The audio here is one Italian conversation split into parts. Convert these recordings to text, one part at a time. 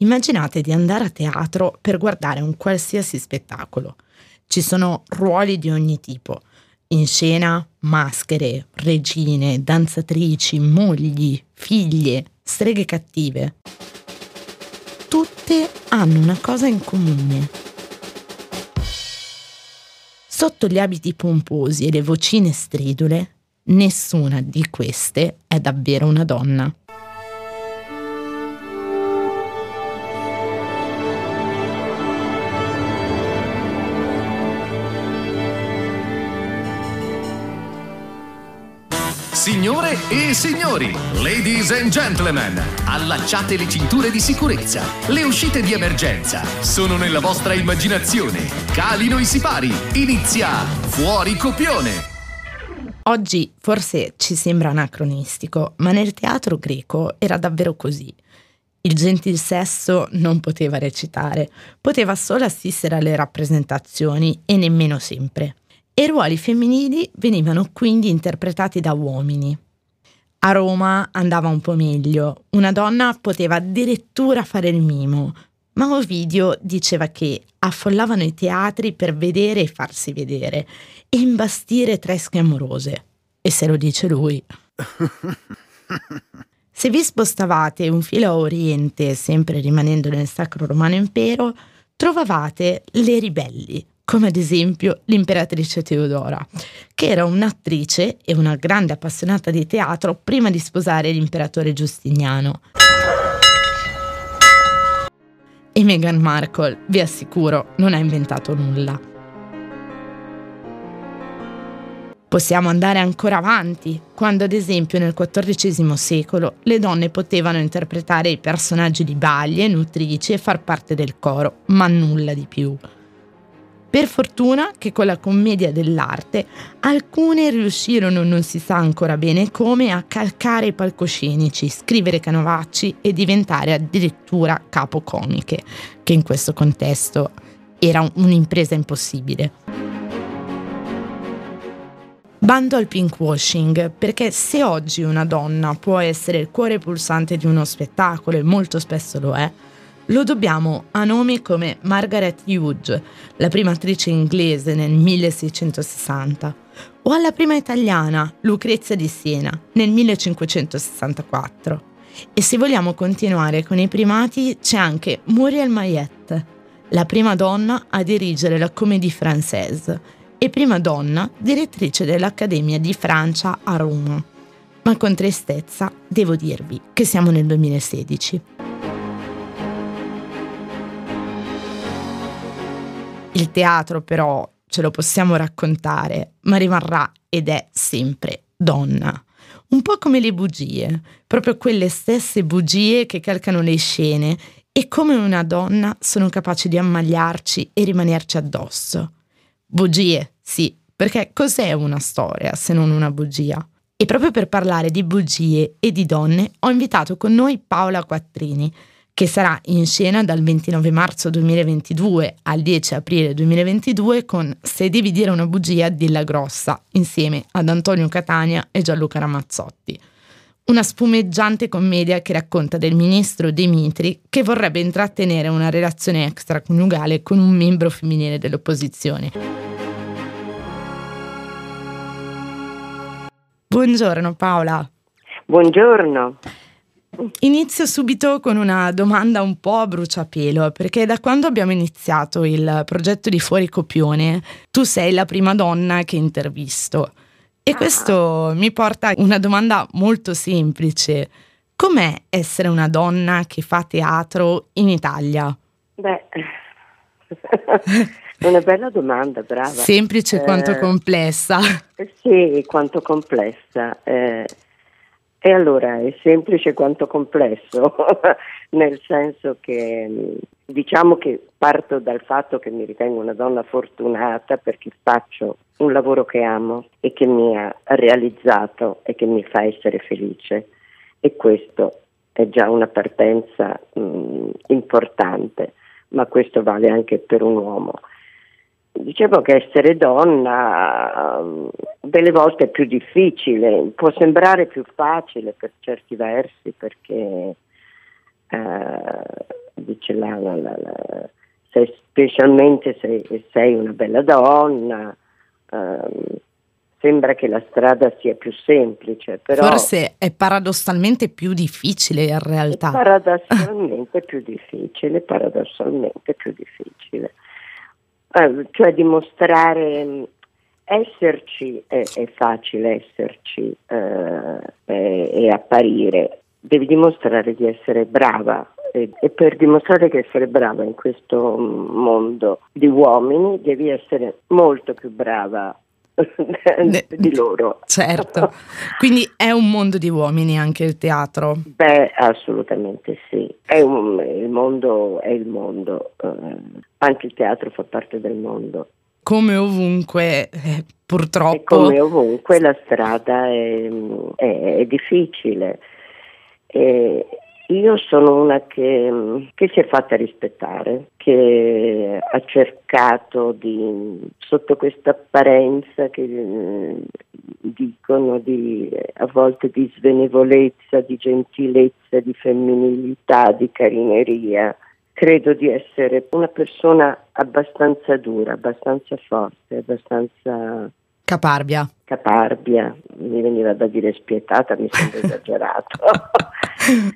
Immaginate di andare a teatro per guardare un qualsiasi spettacolo. Ci sono ruoli di ogni tipo. In scena maschere, regine, danzatrici, mogli, figlie, streghe cattive. Tutte hanno una cosa in comune. Sotto gli abiti pomposi e le vocine stridule, nessuna di queste è davvero una donna. Signore e signori, ladies and gentlemen, allacciate le cinture di sicurezza. Le uscite di emergenza sono nella vostra immaginazione. Calino i sipari. Inizia Fuori Copione. Oggi forse ci sembra anacronistico, ma nel teatro greco era davvero così. Il gentil sesso non poteva recitare, poteva solo assistere alle rappresentazioni e nemmeno sempre e i ruoli femminili venivano quindi interpretati da uomini. A Roma andava un po' meglio, una donna poteva addirittura fare il mimo, ma Ovidio diceva che affollavano i teatri per vedere e farsi vedere e imbastire tresche amorose. E se lo dice lui. Se vi spostavate un filo a oriente, sempre rimanendo nel Sacro Romano Impero, trovavate le ribelli, come ad esempio l'imperatrice Teodora, che era un'attrice e una grande appassionata di teatro prima di sposare l'imperatore Giustiniano. E Meghan Markle, vi assicuro, non ha inventato nulla. Possiamo andare ancora avanti, quando ad esempio nel XIV secolo le donne potevano interpretare i personaggi di baglie, nutrici e far parte del coro, ma nulla di più. Per fortuna che con la commedia dell'arte alcune riuscirono non si sa ancora bene come a calcare i palcoscenici, scrivere canovacci e diventare addirittura capocomiche, che in questo contesto era un'impresa impossibile. Bando al pinkwashing, perché se oggi una donna può essere il cuore pulsante di uno spettacolo, e molto spesso lo è, lo dobbiamo a nomi come Margaret Hughes, la prima attrice inglese nel 1660, o alla prima italiana Lucrezia di Siena nel 1564. E se vogliamo continuare con i primati c'è anche Muriel Mayette, la prima donna a dirigere la Comédie Française e prima donna direttrice dell'Accademia di Francia a Roma. Ma con tristezza devo dirvi che siamo nel 2016. Il teatro però ce lo possiamo raccontare, ma rimarrà ed è sempre donna. Un po' come le bugie, proprio quelle stesse bugie che calcano le scene e come una donna sono capaci di ammagliarci e rimanerci addosso. Bugie, sì, perché cos'è una storia se non una bugia? E proprio per parlare di bugie e di donne ho invitato con noi Paola Quattrini, che sarà in scena dal 29 marzo 2022 al 10 aprile 2022 con Se devi dire una bugia, dilla grossa, insieme ad Antonio Catania e Gianluca Ramazzotti. Una spumeggiante commedia che racconta del ministro Dimitri che vorrebbe intrattenere una relazione extraconiugale con un membro femminile dell'opposizione. Buongiorno Paola. Buongiorno. Inizio subito con una domanda un po' a bruciapelo, perché da quando abbiamo iniziato il progetto di Fuori Copione, tu sei la prima donna che intervisto. E questo mi porta a una domanda molto semplice. Com'è essere una donna che fa teatro in Italia? Beh, è una bella domanda, brava. Semplice eh, quanto complessa. Sì, quanto complessa. Eh, e allora è semplice quanto complesso, nel senso che diciamo che parto dal fatto che mi ritengo una donna fortunata perché faccio un lavoro che amo e che mi ha realizzato e che mi fa essere felice e questo è già una partenza mh, importante, ma questo vale anche per un uomo. Dicevo che essere donna delle volte è più difficile, può sembrare più facile per certi versi perché eh, ce l'ha, la, la, la, se, specialmente se sei una bella donna. Um, sembra che la strada sia più semplice, però... Forse è paradossalmente più difficile in realtà. paradossalmente più difficile, paradossalmente più difficile. Eh, cioè dimostrare esserci è, è facile esserci eh, e, e, apparire, devi dimostrare di essere brava e, e, per dimostrare che essere brava in questo mondo di uomini devi essere molto più brava di loro. Certo, quindi è un mondo di uomini anche il teatro? Beh, assolutamente sì, è un, il mondo, è il mondo, eh, anche il teatro fa parte del mondo. Come ovunque, eh, purtroppo. E come ovunque la strada è, è, è difficile. E, io sono una che, che, si è fatta rispettare, che ha cercato di, sotto questa apparenza che eh, dicono di, a volte di svenevolezza, di gentilezza, di femminilità, di carineria, credo di essere una persona abbastanza dura, abbastanza forte, abbastanza Caparbia. Caparbia, mi veniva da dire spietata, mi sembra esagerato.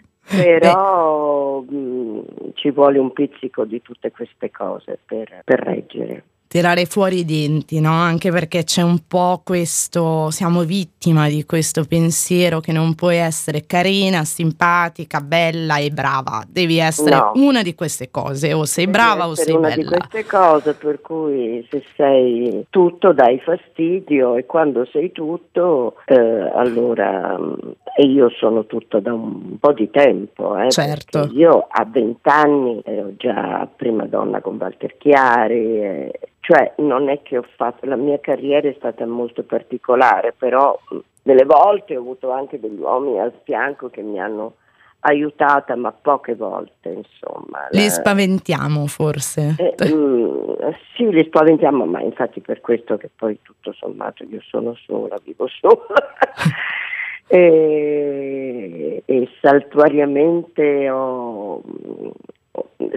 però mh, mm, ci vuole un pizzico di tutte queste cose per, per reggere tirare fuori i denti, no? Anche perché c'è un po' questo, siamo vittima di questo pensiero che non puoi essere carina, simpatica, bella e brava, devi essere no. una di queste cose, o sei devi brava o sei una bella. Una di queste cose per cui se sei tutto dai fastidio e quando sei tutto eh, allora mm, e io sono tutto da un po' di tempo, eh, certo. io a vent'anni ero già prima donna con Walter Chiari. Eh, cioè non è che ho fatto, la mia carriera è stata molto particolare, però delle volte ho avuto anche degli uomini al fianco che mi hanno aiutata, ma poche volte, insomma. Li spaventiamo forse? Eh, mm, sì, li spaventiamo, ma infatti per questo che poi tutto sommato io sono sola, vivo sola. e, e saltuariamente ho,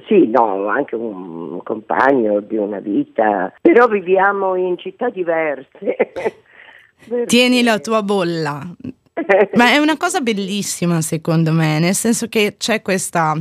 sì, no, anche un compagno di una vita, però viviamo in città diverse. Tieni la tua bolla. Ma è una cosa bellissima secondo me, nel senso che c'è questa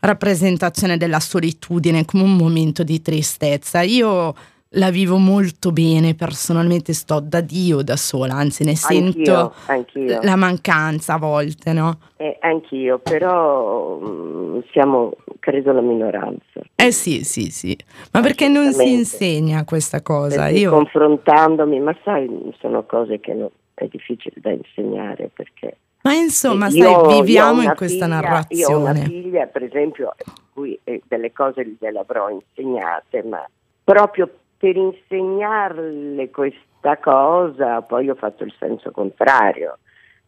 rappresentazione della solitudine come un momento di tristezza. Io la vivo molto bene, personalmente sto da Dio da sola, anzi ne sento anch'io, la mancanza a volte, no? Eh, anch'io, però mh, mm, siamo, credo, la minoranza. Eh sì, sì, sì, ma perché non si insegna questa cosa? Io... Confrontandomi, ma sai, sono cose che no, è difficile da insegnare perché... Ma insomma, io, sai, viviamo in questa figlia, narrazione. Io ho una figlia, per esempio, cui eh, delle cose gliele avrò insegnate, ma proprio per insegnarle questa cosa poi ho fatto il senso contrario,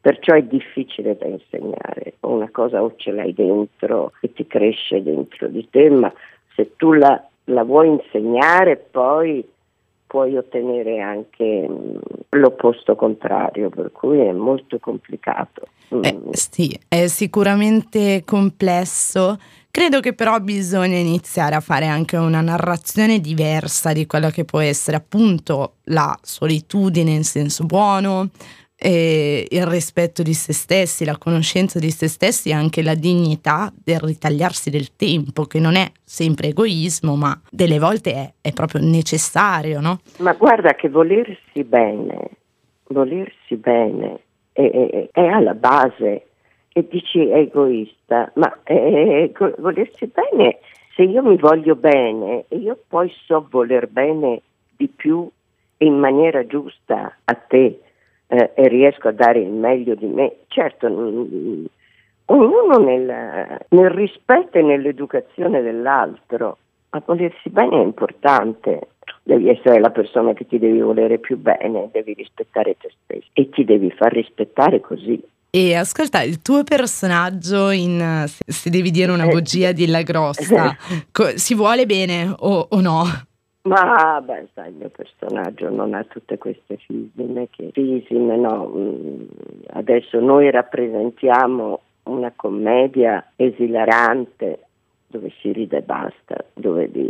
perciò è difficile da insegnare, una cosa o ce l'hai dentro e ti cresce dentro di te, ma se tu la, la vuoi insegnare poi puoi ottenere anche mm, l'opposto contrario, per cui è molto complicato. Eh, sì, è sicuramente complesso Credo che però bisogna iniziare a fare anche una narrazione diversa di quella che può essere appunto la solitudine in senso buono, il rispetto di se stessi, la conoscenza di se stessi e anche la dignità del ritagliarsi del tempo, che non è sempre egoismo, ma delle volte è, è proprio necessario, no? Ma guarda che volersi bene, volersi bene è, è, è alla base e dici egoista, ma eh, volersi bene, se io mi voglio bene e io poi so voler bene di più e in maniera giusta a te eh, e riesco a dare il meglio di me, certo ognuno nel, nel rispetto e nell'educazione dell'altro, ma volersi bene è importante, devi essere la persona che ti devi volere più bene, devi rispettare te stesso e ti devi far rispettare così. E ascolta, il tuo personaggio in Se, devi dire una bugia di La Grossa, co- si vuole bene o, o, no? Ma beh, sai, il mio personaggio non ha tutte queste fisime, che fisime no. Mm, adesso noi rappresentiamo una commedia esilarante dove si ride e basta, dove di,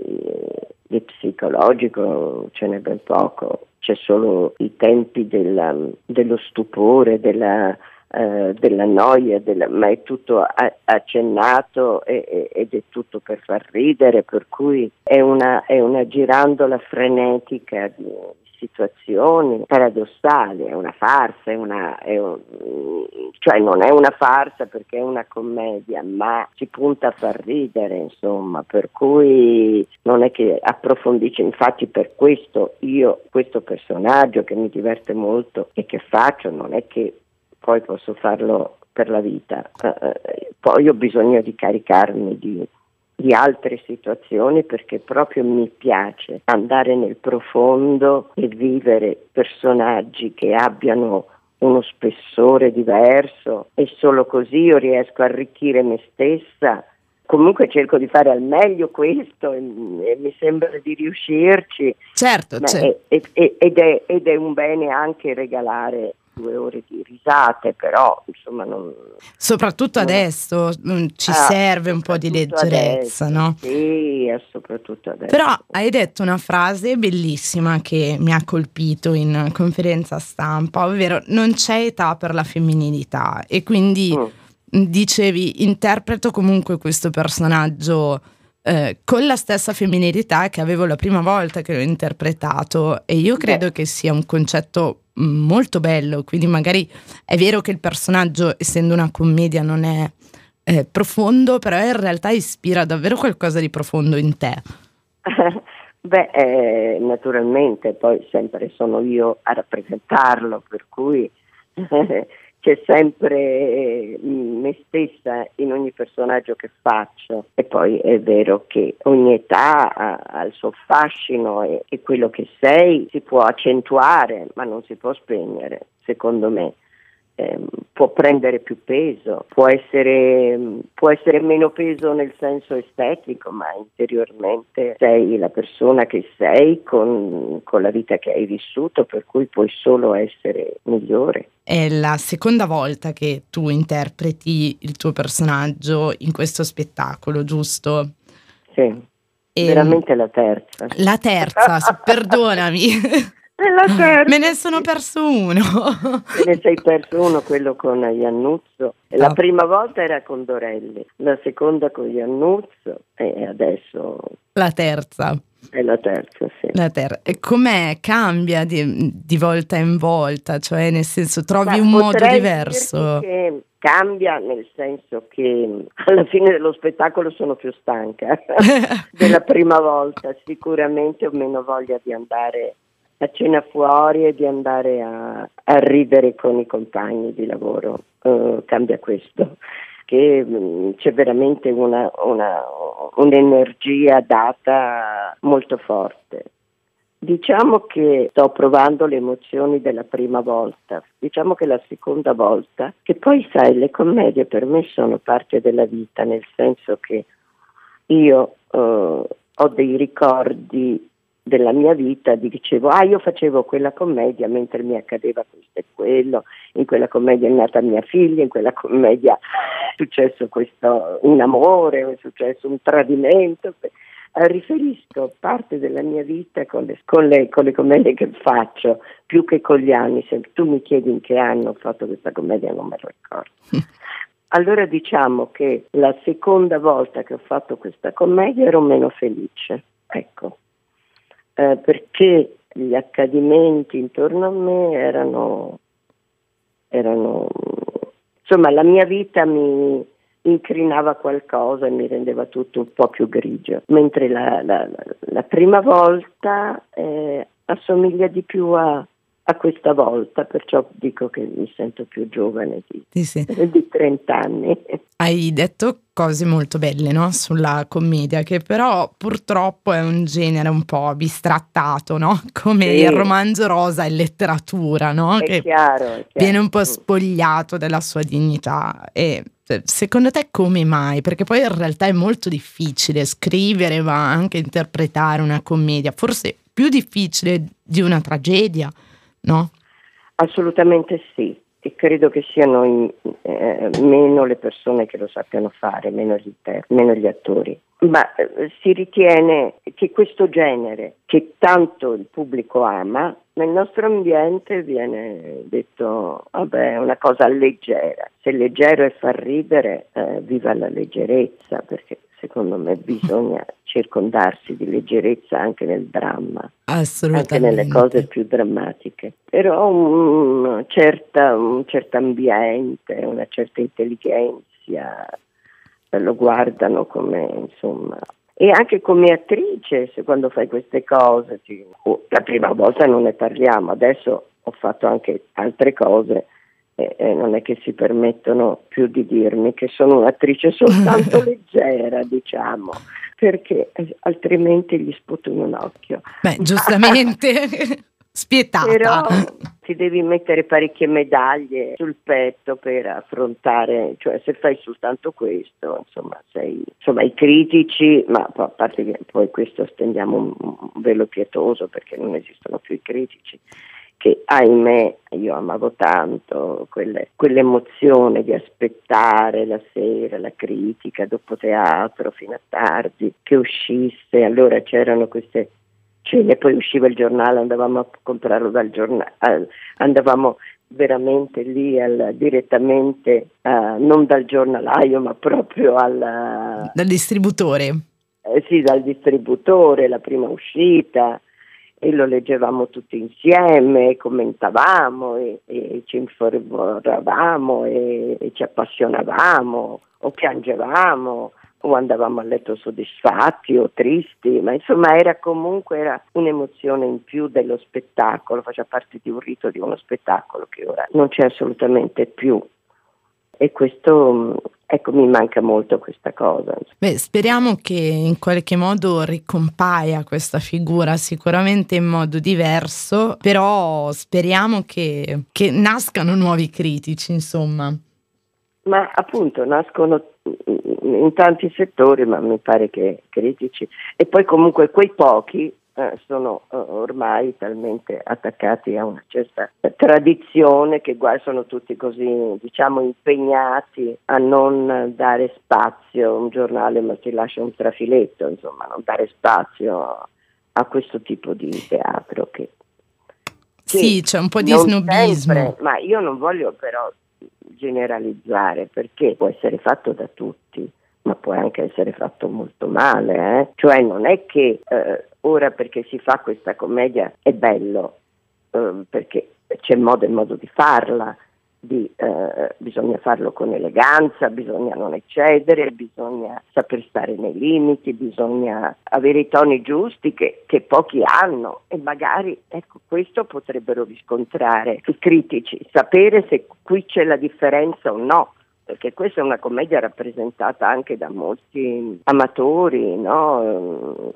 di psicologico ce n'è ben poco, c'è solo i tempi della, dello stupore, della, eh, della noia, della, ma è tutto accennato e, ed è tutto per far ridere, per cui è una, è una girandola frenetica di, situazioni paradossali, è una farsa, è una, è un, cioè non è una farsa perché è una commedia, ma ci punta a far ridere, insomma, per cui non è che approfondisce, infatti per questo io, questo personaggio che mi diverte molto e che faccio, non è che poi posso farlo per la vita, eh, poi ho bisogno di caricarmi di di altre situazioni perché proprio mi piace andare nel profondo e vivere personaggi che abbiano uno spessore diverso e solo così io riesco a arricchire me stessa. Comunque cerco di fare al meglio questo e, e mi sembra di riuscirci. Certo, certo. Ed, è, ed è un bene anche regalare due ore di risate, però insomma non... Soprattutto non... adesso mm, ci ah, serve un po' di leggerezza, adesso, no? Sì, soprattutto adesso. Però hai detto una frase bellissima che mi ha colpito in conferenza stampa, ovvero non c'è età per la femminilità e quindi mm. dicevi interpreto comunque questo personaggio eh, con la stessa femminilità che avevo la prima volta che l'ho interpretato e io credo Beh. che sia un concetto molto bello, quindi magari è vero che il personaggio, essendo una commedia, non è eh, profondo, però in realtà ispira davvero qualcosa di profondo in te. Beh, eh, naturalmente, poi sempre sono io a rappresentarlo, per cui c'è sempre mm, me stessa in ogni personaggio che faccio. E poi è vero che ogni età ha, ha il suo fascino e, e quello che sei si può accentuare ma non si può spegnere, secondo me eh, può prendere più peso, può essere, può essere, meno peso nel senso estetico, ma interiormente sei la persona che sei con, con la vita che hai vissuto, per cui puoi solo essere migliore. È la seconda volta che tu interpreti il tuo personaggio in questo spettacolo, giusto? Sì. E veramente la terza. La terza, perdonami. Me ne sono perso uno. Me ne sei perso uno, quello con Iannuzzo. La oh. prima volta era con Dorelli, la seconda con Iannuzzo e adesso... La terza. È la terza, sì. La ter- e com'è? Cambia di, di, volta in volta? Cioè, nel senso, trovi Ma un modo diverso? Che cambia nel senso che alla fine dello spettacolo sono più stanca della prima volta, sicuramente ho meno voglia di andare a cena fuori e di andare a, a ridere con i compagni di lavoro. Uh, cambia questo, che mh, mm, c'è veramente una, una, un'energia data molto forte. Diciamo che sto provando le emozioni della prima volta, diciamo che la seconda volta, che poi sai, le commedie per me sono parte della vita, nel senso che io uh, ho dei ricordi della mia vita dicevo ah io facevo quella commedia mentre mi accadeva questo e quello in quella commedia è nata mia figlia in quella commedia è successo questo un amore è successo un tradimento. Eh, riferisco parte della mia vita con le, con, le, con le, commedie che faccio più che con gli anni se tu mi chiedi in che anno ho fatto questa commedia non me lo ricordo. Allora diciamo che la seconda volta che ho fatto questa commedia ero meno felice ecco eh, perché gli accadimenti intorno a me erano, erano, insomma la mia vita mi incrinava qualcosa e mi rendeva tutto un po' più grigio, mentre la, la, la prima volta eh, assomiglia di più a, a questa volta, perciò dico che mi sento più giovane di, sì, sì. di 30 anni. Hai detto cose molto belle no? sulla commedia, che però purtroppo è un genere un po' bistrattato, no? come sì. il romanzo rosa in letteratura, no? che chiaro, chiaro. viene un po' spogliato della sua dignità. E secondo te come mai? Perché poi in realtà è molto difficile scrivere ma anche interpretare una commedia, forse più difficile di una tragedia no? Assolutamente sì, e credo che siano in, eh, meno le persone che lo sappiano fare, meno gli, meno gli attori. ma eh, si ritiene che questo genere, che tanto il pubblico ama, nel nostro ambiente viene detto, vabbè, è una cosa leggera. Se leggero è far ridere, eh, viva la leggerezza, perché secondo me bisogna circondarsi di leggerezza anche nel dramma, anche nelle cose più drammatiche. Però un, certa, un certo ambiente, una certa intelligenza lo guardano come insomma e anche come attrice se quando fai queste cose ti, oh, la prima volta non ne parliamo adesso ho fatto anche altre cose e, e non è che si permettono più di dirmi che sono un'attrice soltanto leggera diciamo perché eh, altrimenti gli sputo in un occhio. Beh giustamente. Spietata. Però ti devi mettere parecchie medaglie sul petto per affrontare, cioè se fai soltanto questo, insomma, sei, insomma i critici, ma a parte che poi questo stendiamo un velo pietoso perché non esistono più i critici, che ahimè io amavo tanto quelle, quell'emozione di aspettare la sera la critica dopo teatro fino a tardi che uscisse, allora c'erano queste cene, poi usciva il giornale, andavamo a comprarlo dal giornale, andavamo veramente lì al, direttamente, uh, non dal giornalaio, ma proprio al... Dal distributore. Eh, sì, dal distributore, la prima uscita, e lo leggevamo tutti insieme, commentavamo e, e ci informavamo e, e ci appassionavamo o piangevamo o andavamo a letto soddisfatti o tristi, ma insomma era comunque era un'emozione in più dello spettacolo, faceva parte di un rito di uno spettacolo che ora non c'è assolutamente più. E questo, ecco, mi manca molto questa cosa. Beh, speriamo che in qualche modo ricompaia questa figura, sicuramente in modo diverso, però speriamo che, che nascano nuovi critici, insomma. Ma appunto nascono in tanti settori, ma mi pare che critici. E poi comunque quei pochi eh, sono eh, ormai talmente attaccati a una certa tradizione che guai sono tutti così, diciamo, impegnati a non dare spazio a un giornale, ma si lascia un trafiletto, insomma, non dare spazio a questo tipo di teatro che sì, c'è un po' di snobismo. Sempre, ma io non voglio però generalizzare perché può essere fatto da tutti, ma può anche essere fatto molto male. Eh? Cioè non è che eh, ora perché si fa questa commedia è bello, eh, perché c'è modo e modo di farla, di, eh, bisogna farlo con eleganza, bisogna non eccedere, bisogna saper stare nei limiti, bisogna avere i toni giusti che, che pochi hanno e magari ecco, questo potrebbero riscontrare i critici, sapere se qui c'è la differenza o no perché questa è una commedia rappresentata anche da molti amatori, no?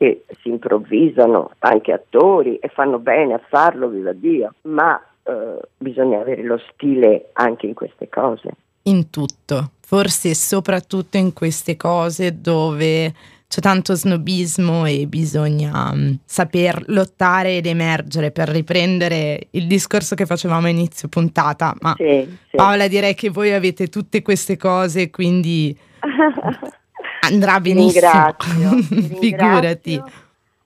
Che si improvvisano, anche attori e fanno bene a farlo, viva Dio, ma eh, bisogna avere lo stile anche in queste cose. In tutto, forse soprattutto in queste cose dove c'è tanto snobismo e bisogna um, saper lottare ed emergere per riprendere il discorso che facevamo a inizio puntata. Ma sì, sì. Paola direi che voi avete tutte queste cose, quindi andrà benissimo. Ringrazio, Figurati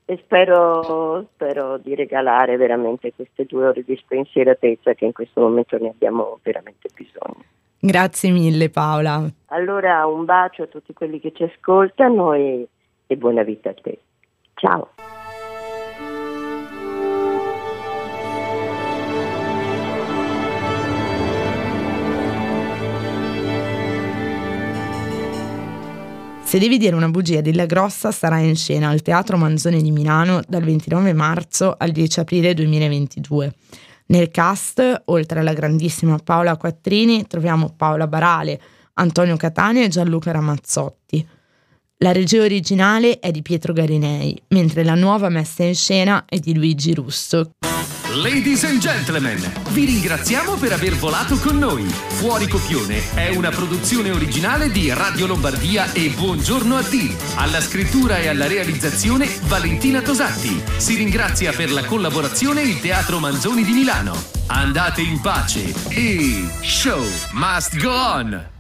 e spero, spero, di regalare veramente queste due ore di spensieratezza che in questo momento ne abbiamo veramente bisogno. Grazie mille Paola. Allora un bacio a tutti quelli che ci ascoltano e, e buona vita a te. Ciao. Se devi dire una bugia, dilla grossa sarà in scena al Teatro Manzoni di Milano dal 29 marzo al 10 aprile 2022. Nel cast, oltre alla grandissima Paola Quattrini, troviamo Paola Barale, Antonio Catania e Gianluca Ramazzotti. La regia originale è di Pietro Garinei, mentre la nuova messa in scena è di Luigi Russo. Ladies and gentlemen, vi ringraziamo per aver volato con noi. Fuori Copione è una produzione originale di Radio Lombardia e Buongiorno a te. Alla scrittura e alla realizzazione Valentina Tosatti. Si ringrazia per la collaborazione il Teatro Manzoni di Milano. Andate in pace e show must go on!